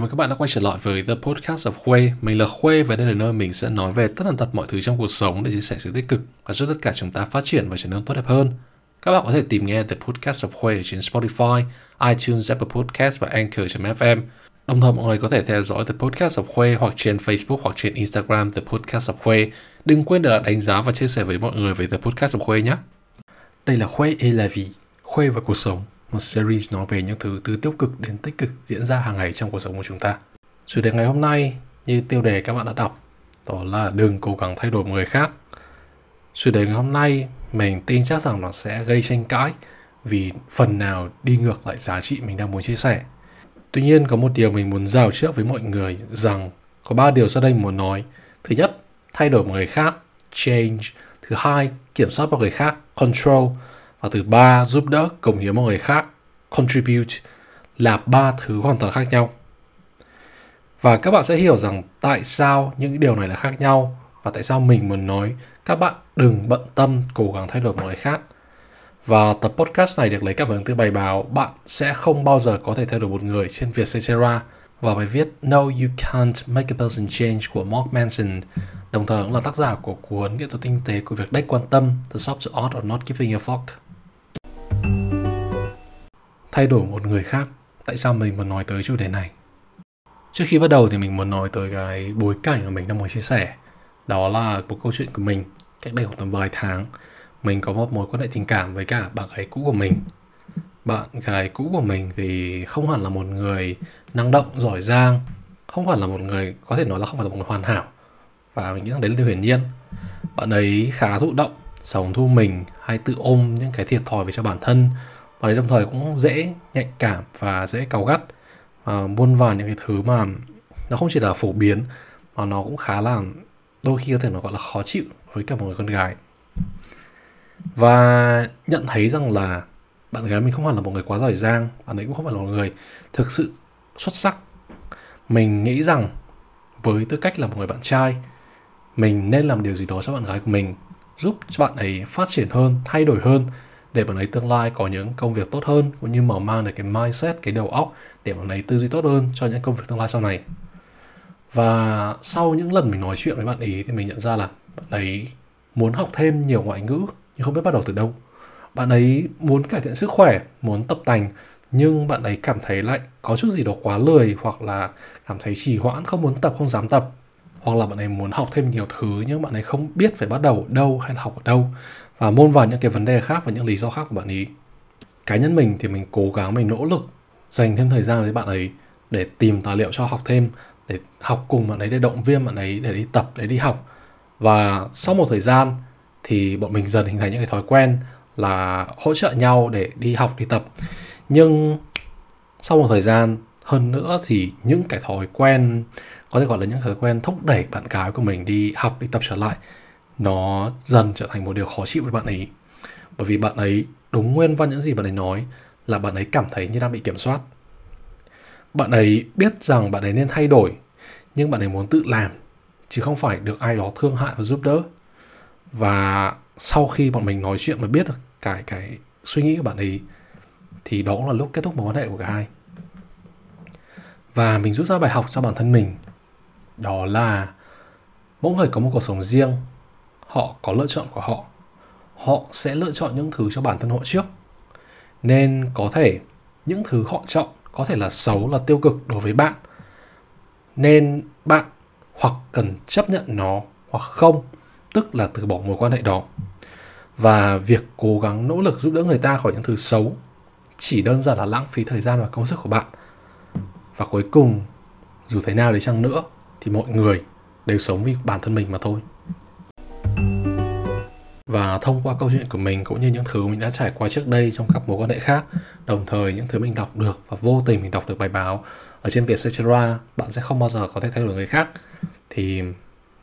Chào mừng các bạn đã quay trở lại với The Podcast of Khuê. Mình là Khuê và đây là nơi mình sẽ nói về tất tần tật mọi thứ trong cuộc sống để chia sẻ sự tích cực và giúp tất cả chúng ta phát triển và trở nên tốt đẹp hơn. Các bạn có thể tìm nghe The Podcast of Khuê trên Spotify, iTunes, Apple Podcast và Anchor.fm. Đồng thời mọi người có thể theo dõi The Podcast of Khuê hoặc trên Facebook hoặc trên Instagram The Podcast of Khuê. Đừng quên để đánh giá và chia sẻ với mọi người về The Podcast of Khuê nhé. Đây là Khuê et la vie, Khuê và cuộc sống một series nói về những thứ từ tiêu cực đến tích cực diễn ra hàng ngày trong cuộc sống của chúng ta. Chủ đề ngày hôm nay như tiêu đề các bạn đã đọc, đó là đừng cố gắng thay đổi một người khác. Chủ đề ngày hôm nay mình tin chắc rằng nó sẽ gây tranh cãi vì phần nào đi ngược lại giá trị mình đang muốn chia sẻ. Tuy nhiên có một điều mình muốn rào trước với mọi người rằng có ba điều sau đây mình muốn nói. Thứ nhất, thay đổi một người khác, change. Thứ hai, kiểm soát một người khác, control và thứ ba, giúp đỡ, cống hiến một người khác, contribute là ba thứ hoàn toàn khác nhau. Và các bạn sẽ hiểu rằng tại sao những điều này là khác nhau và tại sao mình muốn nói các bạn đừng bận tâm, cố gắng thay đổi một người khác. Và tập podcast này được lấy cảm hứng từ bài báo Bạn sẽ không bao giờ có thể thay đổi một người trên Vietcetera. Và bài viết No, You Can't Make a Person Change của Mark Manson, đồng thời cũng là tác giả của cuốn Nghệ thuật tinh tế của việc đách quan tâm, The Subtle Art of Not Giving a Fuck thay đổi một người khác. Tại sao mình muốn nói tới chủ đề này? Trước khi bắt đầu thì mình muốn nói tới cái bối cảnh mà mình đang muốn chia sẻ. Đó là một câu chuyện của mình cách đây khoảng tầm vài tháng. Mình có một mối quan hệ tình cảm với cả bạn gái cũ của mình. Bạn gái cũ của mình thì không hẳn là một người năng động, giỏi giang. Không hẳn là một người, có thể nói là không phải là một người hoàn hảo. Và mình nghĩ rằng đấy là điều hiển nhiên. Bạn ấy khá thụ động, sống thu mình hay tự ôm những cái thiệt thòi về cho bản thân và đấy đồng thời cũng dễ nhạy cảm và dễ cáu gắt. Và muôn vàn những cái thứ mà nó không chỉ là phổ biến, mà nó cũng khá là đôi khi có thể nó gọi là khó chịu với cả một người con gái. Và nhận thấy rằng là bạn gái mình không hẳn là một người quá giỏi giang, bạn ấy cũng không phải là một người thực sự xuất sắc. Mình nghĩ rằng với tư cách là một người bạn trai, mình nên làm điều gì đó cho bạn gái của mình, giúp cho bạn ấy phát triển hơn, thay đổi hơn để bạn ấy tương lai có những công việc tốt hơn cũng như mở mang được cái mindset, cái đầu óc để bạn ấy tư duy tốt hơn cho những công việc tương lai sau này. Và sau những lần mình nói chuyện với bạn ấy thì mình nhận ra là bạn ấy muốn học thêm nhiều ngoại ngữ nhưng không biết bắt đầu từ đâu. Bạn ấy muốn cải thiện sức khỏe, muốn tập tành, nhưng bạn ấy cảm thấy lại có chút gì đó quá lười hoặc là cảm thấy trì hoãn, không muốn tập, không dám tập. Hoặc là bạn ấy muốn học thêm nhiều thứ nhưng bạn ấy không biết phải bắt đầu ở đâu hay là học ở đâu và môn vào những cái vấn đề khác và những lý do khác của bạn ấy cá nhân mình thì mình cố gắng, mình nỗ lực dành thêm thời gian với bạn ấy để tìm tài liệu cho học thêm, để học cùng bạn ấy, để động viên bạn ấy, để đi tập, để đi học. Và sau một thời gian thì bọn mình dần hình thành những cái thói quen là hỗ trợ nhau để đi học, đi tập. Nhưng sau một thời gian, hơn nữa thì những cái thói quen, có thể gọi là những thói quen thúc đẩy bạn gái của mình đi học, đi tập trở lại nó dần trở thành một điều khó chịu với bạn ấy. Bởi vì bạn ấy, đúng nguyên văn những gì bạn ấy nói, là bạn ấy cảm thấy như đang bị kiểm soát. Bạn ấy biết rằng bạn ấy nên thay đổi, nhưng bạn ấy muốn tự làm, chứ không phải được ai đó thương hại và giúp đỡ. Và sau khi bọn mình nói chuyện và biết được cái cái suy nghĩ của bạn ấy, thì đó cũng là lúc kết thúc mối quan hệ của cả hai. Và mình rút ra bài học cho bản thân mình. Đó là mỗi người có một cuộc sống riêng họ có lựa chọn của họ họ sẽ lựa chọn những thứ cho bản thân họ trước. Nên có thể những thứ họ chọn có thể là xấu, là tiêu cực đối với bạn. Nên bạn hoặc cần chấp nhận nó hoặc không, tức là từ bỏ mối quan hệ đó. Và việc cố gắng nỗ lực giúp đỡ người ta khỏi những thứ xấu chỉ đơn giản là lãng phí thời gian và công sức của bạn. Và cuối cùng, dù thế nào đi chăng nữa, thì mọi người đều sống vì bản thân mình mà thôi và thông qua câu chuyện của mình cũng như những thứ mình đã trải qua trước đây trong các mối quan hệ khác, đồng thời những thứ mình đọc được và vô tình mình đọc được bài báo ở trên Vietcetera, bạn sẽ không bao giờ có thể thay đổi người khác. Thì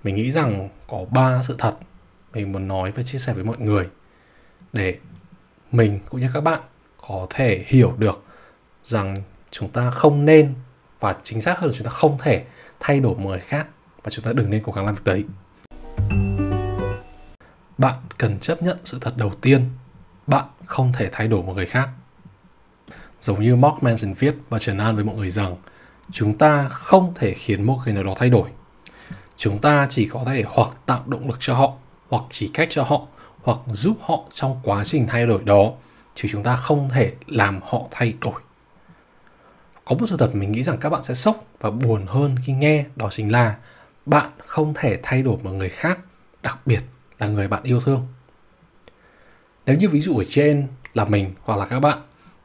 mình nghĩ rằng có ba sự thật mình muốn nói và chia sẻ với mọi người để mình cũng như các bạn có thể hiểu được rằng chúng ta không nên và chính xác hơn là chúng ta không thể thay đổi một người khác và chúng ta đừng nên cố gắng làm việc đấy bạn cần chấp nhận sự thật đầu tiên. Bạn không thể thay đổi một người khác. Giống như Mark Manson viết và trần an với mọi người rằng, chúng ta không thể khiến một người nào đó thay đổi. Chúng ta chỉ có thể hoặc tạo động lực cho họ, hoặc chỉ cách cho họ, hoặc giúp họ trong quá trình thay đổi đó, chứ chúng ta không thể làm họ thay đổi. Có một sự thật mình nghĩ rằng các bạn sẽ sốc và buồn hơn khi nghe, đó chính là bạn không thể thay đổi một người khác, đặc biệt là người bạn yêu thương. Nếu như ví dụ ở trên là mình hoặc là các bạn,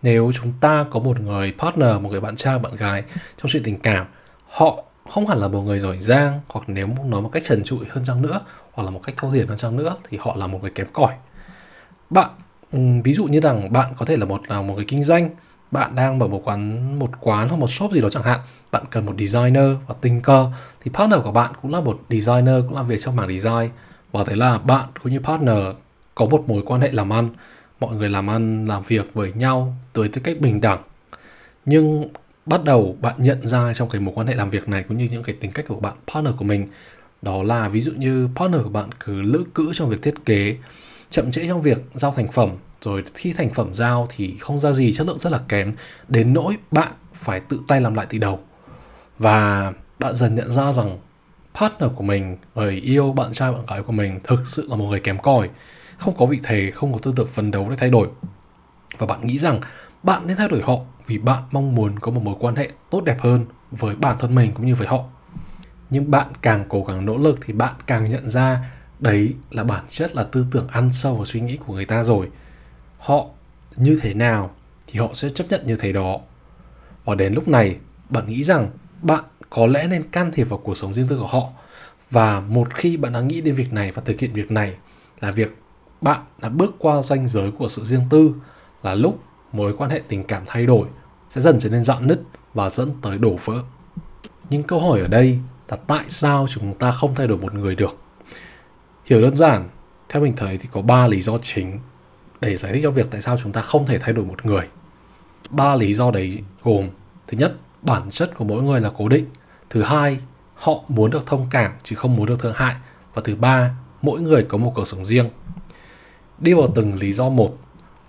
nếu chúng ta có một người partner, một người bạn trai, bạn gái trong chuyện tình cảm, họ không hẳn là một người giỏi giang hoặc nếu nói một cách trần trụi hơn chăng nữa hoặc là một cách thô thiển hơn chăng nữa thì họ là một người kém cỏi. Bạn ví dụ như rằng bạn có thể là một là một người kinh doanh, bạn đang mở một quán một quán hoặc một shop gì đó chẳng hạn, bạn cần một designer và tình cờ thì partner của bạn cũng là một designer, cũng làm việc trong mảng design và thế là bạn cũng như partner có một mối quan hệ làm ăn. Mọi người làm ăn, làm việc với nhau tới tư cách bình đẳng. Nhưng bắt đầu bạn nhận ra trong cái mối quan hệ làm việc này cũng như những cái tính cách của bạn, partner của mình, đó là ví dụ như partner của bạn cứ lữ cữ trong việc thiết kế, chậm trễ trong việc giao thành phẩm. Rồi khi thành phẩm giao thì không ra gì, chất lượng rất là kém, đến nỗi bạn phải tự tay làm lại từ đầu. Và bạn dần nhận ra rằng partner của mình, người yêu, bạn trai, bạn gái của mình thực sự là một người kém cỏi. Không có vị thế không có tư tưởng phấn đấu để thay đổi. Và bạn nghĩ rằng bạn nên thay đổi họ vì bạn mong muốn có một mối quan hệ tốt đẹp hơn với bản thân mình cũng như với họ. Nhưng bạn càng cố gắng nỗ lực thì bạn càng nhận ra đấy là bản chất là tư tưởng ăn sâu vào suy nghĩ của người ta rồi. Họ như thế nào thì họ sẽ chấp nhận như thế đó. Và đến lúc này, bạn nghĩ rằng bạn có lẽ nên can thiệp vào cuộc sống riêng tư của họ. Và một khi bạn đã nghĩ đến việc này và thực hiện việc này, là việc bạn đã bước qua ranh giới của sự riêng tư, là lúc mối quan hệ tình cảm thay đổi sẽ dần trở nên dạn nứt và dẫn tới đổ vỡ. Nhưng câu hỏi ở đây là tại sao chúng ta không thay đổi một người được? Hiểu đơn giản, theo mình thấy thì có ba lý do chính để giải thích cho việc tại sao chúng ta không thể thay đổi một người. Ba lý do đấy gồm, thứ nhất, bản chất của mỗi người là cố định thứ hai, họ muốn được thông cảm chứ không muốn được thương hại. Và thứ ba, mỗi người có một cuộc sống riêng. Đi vào từng lý do một.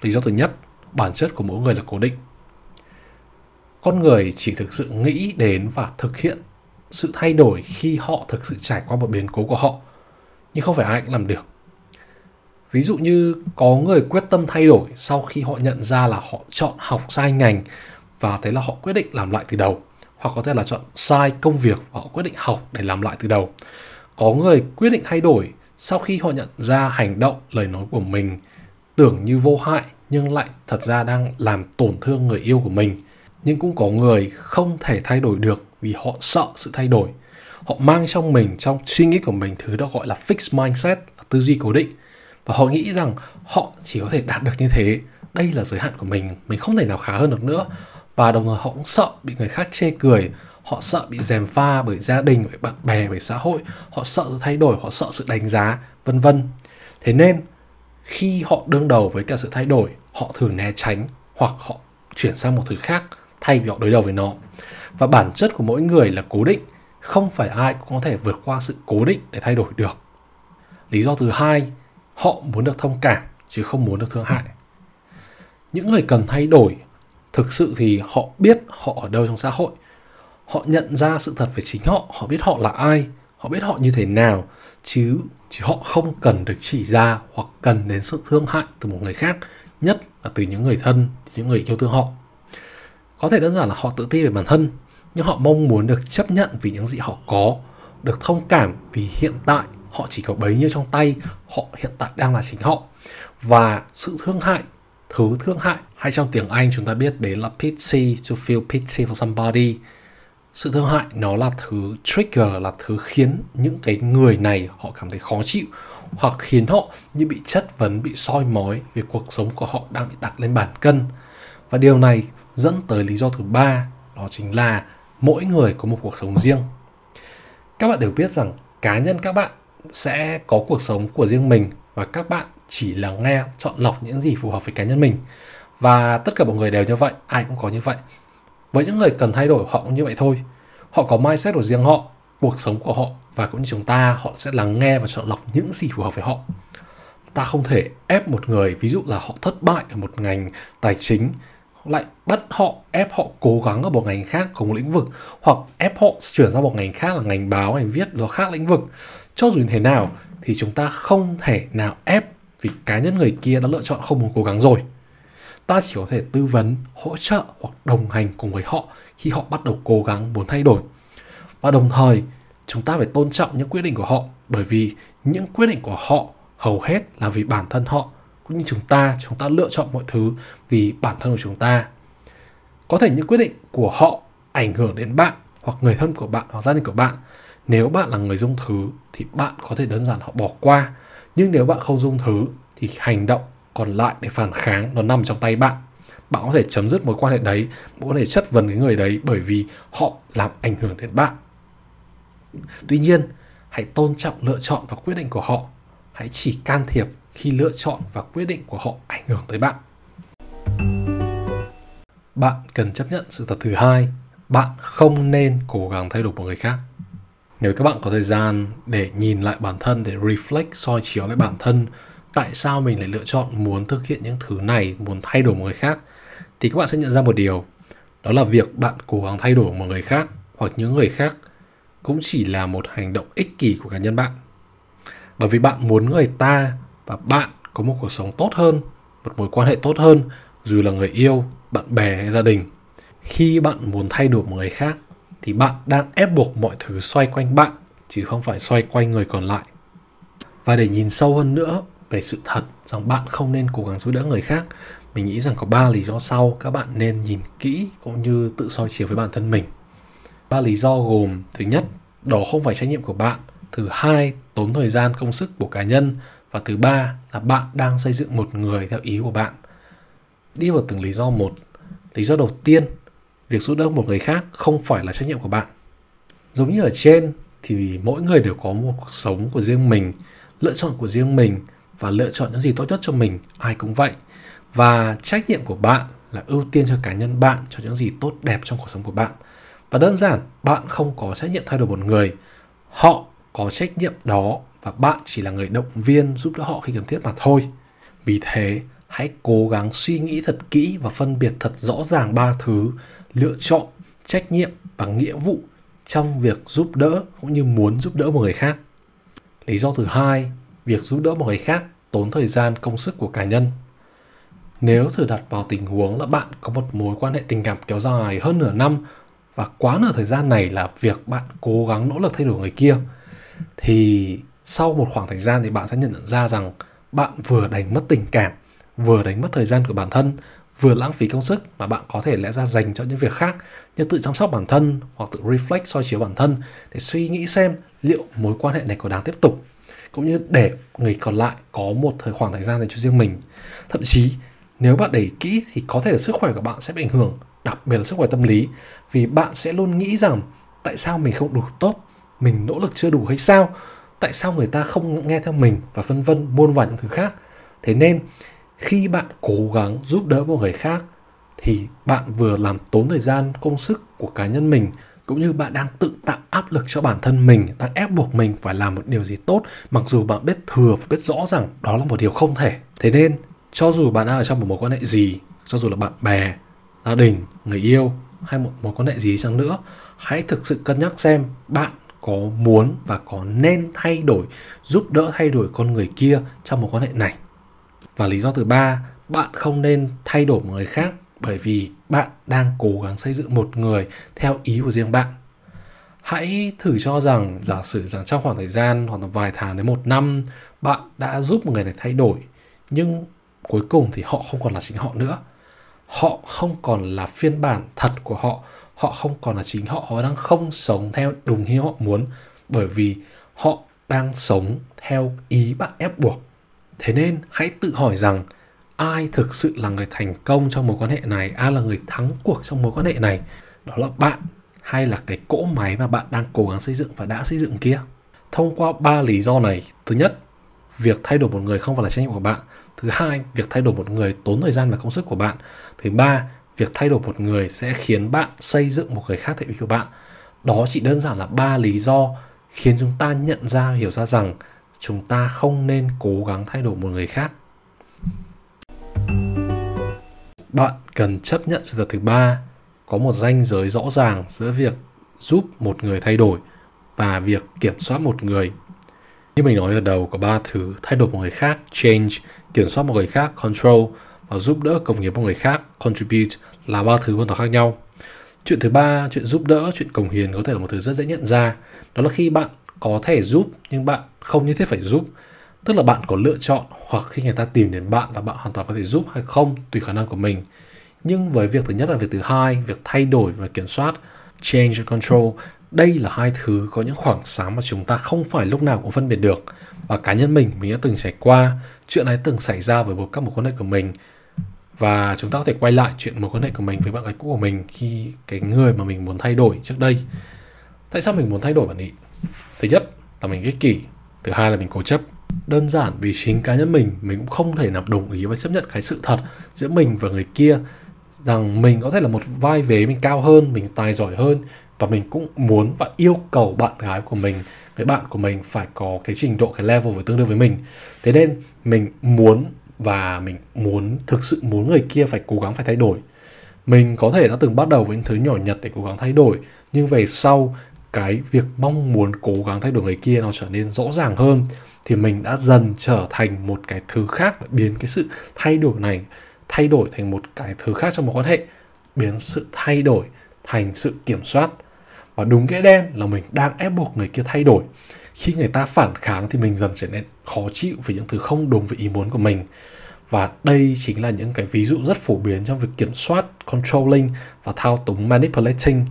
Lý do thứ nhất, bản chất của mỗi người là cố định. Con người chỉ thực sự nghĩ đến và thực hiện sự thay đổi khi họ thực sự trải qua một biến cố của họ, nhưng không phải ai cũng làm được. Ví dụ như có người quyết tâm thay đổi sau khi họ nhận ra là họ chọn học sai ngành và thế là họ quyết định làm lại từ đầu hoặc có thể là chọn sai công việc và họ quyết định học để làm lại từ đầu. Có người quyết định thay đổi sau khi họ nhận ra hành động, lời nói của mình tưởng như vô hại nhưng lại thật ra đang làm tổn thương người yêu của mình. Nhưng cũng có người không thể thay đổi được vì họ sợ sự thay đổi. Họ mang trong mình, trong suy nghĩ của mình thứ đó gọi là fixed mindset, là tư duy cố định. Và họ nghĩ rằng họ chỉ có thể đạt được như thế. Đây là giới hạn của mình. Mình không thể nào khá hơn được nữa và đồng thời họ cũng sợ bị người khác chê cười, họ sợ bị dèm pha bởi gia đình, bởi bạn bè, bởi xã hội, họ sợ sự thay đổi, họ sợ sự đánh giá, vân vân. Thế nên, khi họ đương đầu với cả sự thay đổi, họ thường né tránh hoặc họ chuyển sang một thứ khác thay vì họ đối đầu với nó. Và bản chất của mỗi người là cố định, không phải ai cũng có thể vượt qua sự cố định để thay đổi được. Lý do thứ hai, họ muốn được thông cảm chứ không muốn được thương hại. Những người cần thay đổi thực sự thì họ biết họ ở đâu trong xã hội. Họ nhận ra sự thật về chính họ họ biết họ là ai, họ biết họ như thế nào, chứ chứ họ không cần được chỉ ra hoặc cần đến sự thương hại từ một người khác, nhất là từ những người thân, những người yêu thương họ. Có thể đơn giản là họ tự ti về bản thân, nhưng họ mong muốn được chấp nhận vì những gì họ có, được thông cảm vì hiện tại họ chỉ có bấy nhiêu trong tay, họ hiện tại đang là chính họ. Và sự thương hại thứ thương hại. Hay trong tiếng anh chúng ta biết đến là pity to feel pity for somebody. Sự thương hại nó là thứ trigger, là thứ khiến những cái người này họ cảm thấy khó chịu, hoặc khiến họ như bị chất vấn, bị soi mói về cuộc sống của họ đang bị đặt lên bản cân. Và điều này dẫn tới lý do thứ ba, đó chính là mỗi người có một cuộc sống riêng. Các bạn đều biết rằng cá nhân các bạn sẽ có cuộc sống của riêng mình và các bạn chỉ là nghe, chọn lọc những gì phù hợp với cá nhân mình. Và tất cả mọi người đều như vậy, ai cũng có như vậy. Với những người cần thay đổi, họ cũng như vậy thôi. Họ có mindset của riêng họ, cuộc sống của họ, và cũng như chúng ta, họ sẽ lắng nghe và chọn lọc những gì phù hợp với họ. Ta không thể ép một người, ví dụ là họ thất bại ở một ngành tài chính, lại bắt họ, ép họ cố gắng ở một ngành khác cùng lĩnh vực, hoặc ép họ chuyển sang một ngành khác là ngành báo, ngành viết nó khác lĩnh vực. Cho dù như thế nào thì chúng ta không thể nào ép vì cá nhân người kia đã lựa chọn không muốn cố gắng rồi. Ta chỉ có thể tư vấn, hỗ trợ hoặc đồng hành cùng với họ khi họ bắt đầu cố gắng muốn thay đổi. Và đồng thời, chúng ta phải tôn trọng những quyết định của họ, bởi vì những quyết định của họ hầu hết là vì bản thân họ, cũng như chúng ta chúng ta lựa chọn mọi thứ vì bản thân của chúng ta. Có thể những quyết định của họ ảnh hưởng đến bạn hoặc người thân của bạn hoặc gia đình của bạn. Nếu bạn là người dung thứ thì bạn có thể đơn giản họ bỏ qua nhưng nếu bạn không dung thứ thì hành động còn lại để phản kháng nó nằm trong tay bạn. Bạn có thể chấm dứt mối quan hệ đấy, bạn có thể chất vấn cái người đấy bởi vì họ làm ảnh hưởng đến bạn. Tuy nhiên, hãy tôn trọng lựa chọn và quyết định của họ. Hãy chỉ can thiệp khi lựa chọn và quyết định của họ ảnh hưởng tới bạn. Bạn cần chấp nhận sự thật thứ hai. Bạn không nên cố gắng thay đổi một người khác nếu các bạn có thời gian để nhìn lại bản thân, để reflect, soi chiếu lại bản thân, tại sao mình lại lựa chọn muốn thực hiện những thứ này, muốn thay đổi một người khác, thì các bạn sẽ nhận ra một điều. Đó là việc bạn cố gắng thay đổi một người khác hoặc những người khác cũng chỉ là một hành động ích kỷ của cá nhân bạn. Bởi vì bạn muốn người ta và bạn có một cuộc sống tốt hơn, một mối quan hệ tốt hơn, dù là người yêu, bạn bè hay gia đình. Khi bạn muốn thay đổi một người khác thì bạn đang ép buộc mọi thứ xoay quanh bạn, chứ không phải xoay quanh người còn lại. Và để nhìn sâu hơn nữa về sự thật rằng bạn không nên cố gắng giúp đỡ người khác, mình nghĩ rằng có ba lý do sau các bạn nên nhìn kỹ cũng như tự soi chiếu với bản thân mình. Ba lý do gồm, thứ nhất, đó không phải trách nhiệm của bạn. Thứ hai, tốn thời gian, công sức của cá nhân. Và thứ ba là bạn đang xây dựng một người theo ý của bạn. Đi vào từng lý do một. Lý do đầu tiên việc giúp đỡ một người khác không phải là trách nhiệm của bạn. Giống như ở trên thì mỗi người đều có một cuộc sống của riêng mình, lựa chọn của riêng mình và lựa chọn những gì tốt nhất cho mình, ai cũng vậy. Và trách nhiệm của bạn là ưu tiên cho cá nhân bạn, cho những gì tốt đẹp trong cuộc sống của bạn. Và đơn giản, bạn không có trách nhiệm thay đổi một người, họ có trách nhiệm đó và bạn chỉ là người động viên giúp đỡ họ khi cần thiết mà thôi. Vì thế hãy cố gắng suy nghĩ thật kỹ và phân biệt thật rõ ràng ba thứ. Lựa chọn, trách nhiệm và nghĩa vụ trong việc giúp đỡ cũng như muốn giúp đỡ một người khác. Lý do thứ hai, việc giúp đỡ một người khác tốn thời gian, công sức của cá nhân. Nếu thử đặt vào tình huống là bạn có một mối quan hệ tình cảm kéo dài hơn nửa năm và quá nửa thời gian này là việc bạn cố gắng nỗ lực thay đổi người kia, thì sau một khoảng thời gian thì bạn sẽ nhận ra rằng bạn vừa đánh mất tình cảm vừa đánh mất thời gian của bản thân, vừa lãng phí công sức mà bạn có thể lẽ ra dành cho những việc khác như tự chăm sóc bản thân hoặc tự reflect soi chiếu bản thân để suy nghĩ xem liệu mối quan hệ này có đáng tiếp tục, cũng như để người còn lại có một thời khoảng thời gian dành cho riêng mình. Thậm chí, nếu bạn để kỹ thì có thể là sức khỏe của bạn sẽ bị ảnh hưởng, đặc biệt là sức khỏe tâm lý, vì bạn sẽ luôn nghĩ rằng tại sao mình không đủ tốt, mình nỗ lực chưa đủ hay sao, tại sao người ta không nghe theo mình và vân vân muôn vàn những thứ khác. Thế nên khi bạn cố gắng giúp đỡ một người khác, thì bạn vừa làm tốn thời gian, công sức của cá nhân mình, cũng như bạn đang tự tạo áp lực cho bản thân mình, đang ép buộc mình phải làm một điều gì tốt, mặc dù bạn biết thừa và biết rõ rằng đó là một điều không thể. Thế nên, cho dù bạn đang ở trong một mối quan hệ gì, cho dù là bạn bè, gia đình, người yêu, hay một mối quan hệ gì chăng nữa, hãy thực sự cân nhắc xem bạn có muốn và có nên thay đổi, giúp đỡ thay đổi con người kia trong mối quan hệ này và lý do thứ ba, bạn không nên thay đổi một người khác bởi vì bạn đang cố gắng xây dựng một người theo ý của riêng bạn. Hãy thử cho rằng, giả sử rằng trong khoảng thời gian khoảng tầm vài tháng đến một năm, bạn đã giúp một người này thay đổi, nhưng cuối cùng thì họ không còn là chính họ nữa. Họ không còn là phiên bản thật của họ họ không còn là chính họ họ đang không sống theo đúng như họ muốn bởi vì họ đang sống theo ý bạn ép buộc thế nên hãy tự hỏi rằng, ai thực sự là người thành công trong mối quan hệ này, ai là người thắng cuộc trong mối quan hệ này? Đó là bạn hay là cái cỗ máy mà bạn đang cố gắng xây dựng và đã xây dựng kia? Thông qua ba lý do này, thứ nhất, việc thay đổi một người không phải là trách nhiệm của bạn. Thứ hai, việc thay đổi một người tốn thời gian và công sức của bạn. Thứ ba, việc thay đổi một người sẽ khiến bạn xây dựng một người khác thay vì của bạn. Đó chỉ đơn giản là ba lý do khiến chúng ta nhận ra, hiểu ra rằng chúng ta không nên cố gắng thay đổi một người khác. Bạn cần chấp nhận sự thật thứ ba, có một ranh giới rõ ràng giữa việc giúp một người thay đổi và việc kiểm soát một người. Như mình nói ở đầu, có ba thứ thay đổi một người khác, change, kiểm soát một người khác, control và giúp đỡ cống hiến một người khác, contribute là ba thứ hoàn toàn khác nhau. Chuyện thứ ba, chuyện giúp đỡ, chuyện cống hiến có thể là một thứ rất dễ nhận ra. Đó là khi bạn có thể giúp, nhưng bạn không nhất thiết phải giúp. Tức là bạn có lựa chọn hoặc khi người ta tìm đến bạn và bạn hoàn toàn có thể giúp hay không, tùy khả năng của mình. Nhưng với việc thứ nhất là việc thứ hai, việc thay đổi và kiểm soát, change and control, đây là hai thứ có những khoảng sáng mà chúng ta không phải lúc nào cũng phân biệt được. Và cá nhân mình mình đã từng trải qua chuyện này từng xảy ra với một các mối quan hệ của mình. Và chúng ta có thể quay lại chuyện mối quan hệ của mình với bạn gái cũ của mình khi cái người mà mình muốn thay đổi trước đây. Tại sao mình muốn thay đổi bạn ý? Thứ nhất là mình ích kỷ, thứ hai là mình cố chấp. Đơn giản vì chính cá nhân mình mình cũng không thể nào đồng ý và chấp nhận cái sự thật giữa mình và người kia rằng mình có thể là một vai vế mình cao hơn, mình tài giỏi hơn và mình cũng muốn và yêu cầu bạn gái của mình với bạn của mình phải có cái trình độ, cái level với tương đương với mình. Thế nên mình muốn và mình muốn, thực sự muốn người kia phải cố gắng phải thay đổi. Mình có thể đã từng bắt đầu với những thứ nhỏ nhặt để cố gắng thay đổi, nhưng về sau cái việc mong muốn cố gắng thay đổi người kia nó trở nên rõ ràng hơn, thì mình đã dần trở thành một cái thứ khác và biến cái sự thay đổi này, thay đổi thành một cái thứ khác trong mối quan hệ, biến sự thay đổi thành sự kiểm soát. Và đúng cái đen là mình đang ép buộc người kia thay đổi. Khi người ta phản kháng thì mình dần trở nên khó chịu vì những thứ không đúng với ý muốn của mình. Và đây chính là những cái ví dụ rất phổ biến trong việc kiểm soát, controlling và thao túng, manipulating.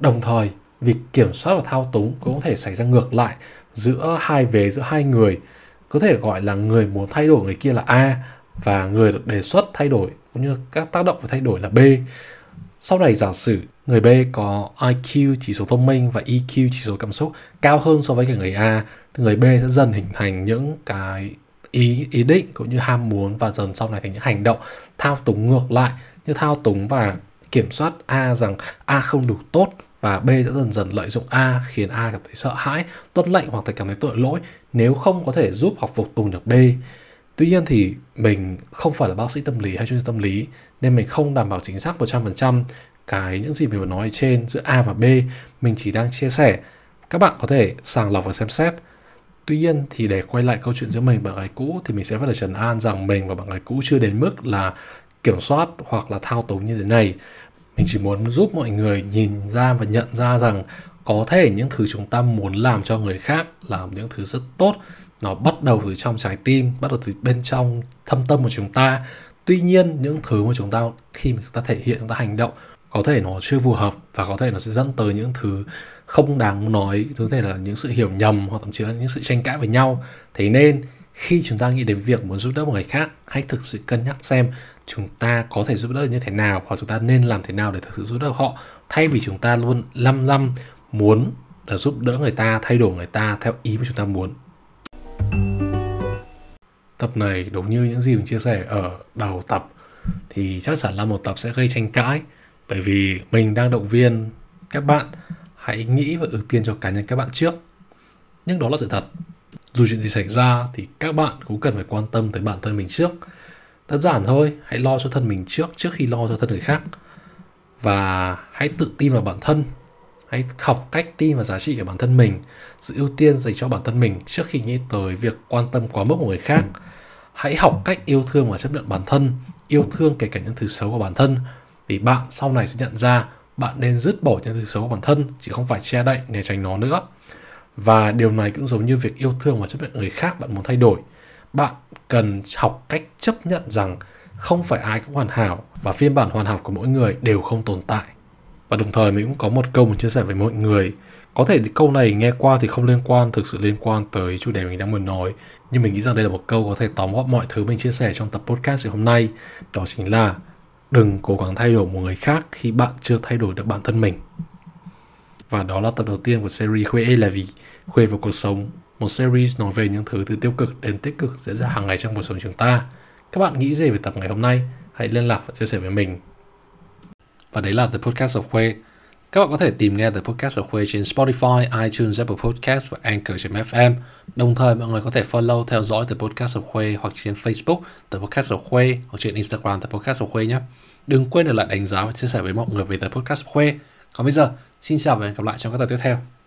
Đồng thời việc kiểm soát và thao túng cũng có thể xảy ra ngược lại giữa hai vế, giữa hai người. Có thể gọi là người muốn thay đổi người kia là A và người được đề xuất thay đổi, cũng như các tác động và thay đổi là B. Sau này giả sử người B có IQ chỉ số thông minh và EQ chỉ số cảm xúc cao hơn so với cả người A, thì người B sẽ dần hình thành những cái ý ý định cũng như ham muốn và dần sau này thành những hành động thao túng ngược lại. Như thao túng và kiểm soát A rằng A không đủ tốt và B sẽ dần dần lợi dụng A khiến A cảm thấy sợ hãi, tuân lệnh hoặc thấy cảm thấy tội lỗi nếu không có thể giúp hoặc phục tùng được B. Tuy nhiên thì mình không phải là bác sĩ tâm lý hay chuyên gia tâm lý nên mình không đảm bảo chính xác 100% cái những gì mình vừa nói trên giữa A và B. Mình chỉ đang chia sẻ. Các bạn có thể sàng lọc và xem xét. Tuy nhiên thì để quay lại câu chuyện giữa mình và bạn gái cũ thì mình sẽ phải là trần an rằng mình và bạn gái cũ chưa đến mức là kiểm soát hoặc là thao túng như thế này mình chỉ muốn giúp mọi người nhìn ra và nhận ra rằng có thể những thứ chúng ta muốn làm cho người khác là những thứ rất tốt, nó bắt đầu từ trong trái tim, bắt đầu từ bên trong thâm tâm của chúng ta. Tuy nhiên, những thứ mà chúng ta, khi mà chúng ta thể hiện, chúng ta hành động, có thể nó chưa phù hợp và có thể nó sẽ dẫn tới những thứ không đáng nói, có thể là những sự hiểu nhầm hoặc thậm chí là những sự tranh cãi với nhau. Thế nên, khi chúng ta nghĩ đến việc muốn giúp đỡ một người khác, hãy thực sự cân nhắc xem chúng ta có thể giúp đỡ như thế nào hoặc chúng ta nên làm thế nào để thực sự giúp đỡ họ. Thay vì chúng ta luôn lăm lăm muốn là giúp đỡ người ta, thay đổi người ta theo ý mà chúng ta muốn. Tập này đúng như những gì mình chia sẻ ở đầu tập, thì chắc chắn là một tập sẽ gây tranh cãi. Bởi vì mình đang động viên các bạn, hãy nghĩ và ưu tiên cho cá nhân các bạn trước. Nhưng đó là sự thật. Dù chuyện gì xảy ra thì các bạn cũng cần phải quan tâm tới bản thân mình trước đơn giản thôi, hãy lo cho thân mình trước trước khi lo cho thân người khác. Và hãy tự tin vào bản thân. Hãy học cách tin vào giá trị của bản thân mình. Sự ưu tiên dành cho bản thân mình trước khi nghĩ tới việc quan tâm quá mức của người khác. Hãy học cách yêu thương và chấp nhận bản thân, yêu thương kể cả những thứ xấu của bản thân. Vì bạn sau này sẽ nhận ra bạn nên dứt bỏ những thứ xấu của bản thân, chứ không phải che đậy để tránh nó nữa. Và điều này cũng giống như việc yêu thương và chấp nhận người khác bạn muốn thay đổi bạn cần học cách chấp nhận rằng không phải ai cũng hoàn hảo và phiên bản hoàn hảo của mỗi người đều không tồn tại. Và đồng thời mình cũng có một câu muốn chia sẻ với mọi người. Có thể câu này nghe qua thì không liên quan, thực sự liên quan tới chủ đề mình đang muốn nói. Nhưng mình nghĩ rằng đây là một câu có thể tóm gọn mọi thứ mình chia sẻ trong tập podcast ngày hôm nay. Đó chính là đừng cố gắng thay đổi một người khác khi bạn chưa thay đổi được bản thân mình. Và đó là tập đầu tiên của series Khuê là vì, Khuê vào cuộc sống một series nói về những thứ từ tiêu cực đến tích cực diễn ra hàng ngày trong cuộc sống chúng ta các bạn nghĩ gì về tập ngày hôm nay hãy liên lạc và chia sẻ với mình và đấy là The Podcast of Khuê các bạn có thể tìm nghe The Podcast of Khuê trên Spotify, iTunes, Apple Podcast và Anchor.fm. Đồng thời mọi người có thể follow theo dõi The Podcast of Khuê hoặc trên Facebook The Podcast of Khuê hoặc trên Instagram The Podcast of Khuê nhé. Đừng quên để lại đánh giá và chia sẻ với mọi người về The podcast of Khuê. Còn bây giờ, xin chào và hẹn gặp lại trong các tập tiếp theo.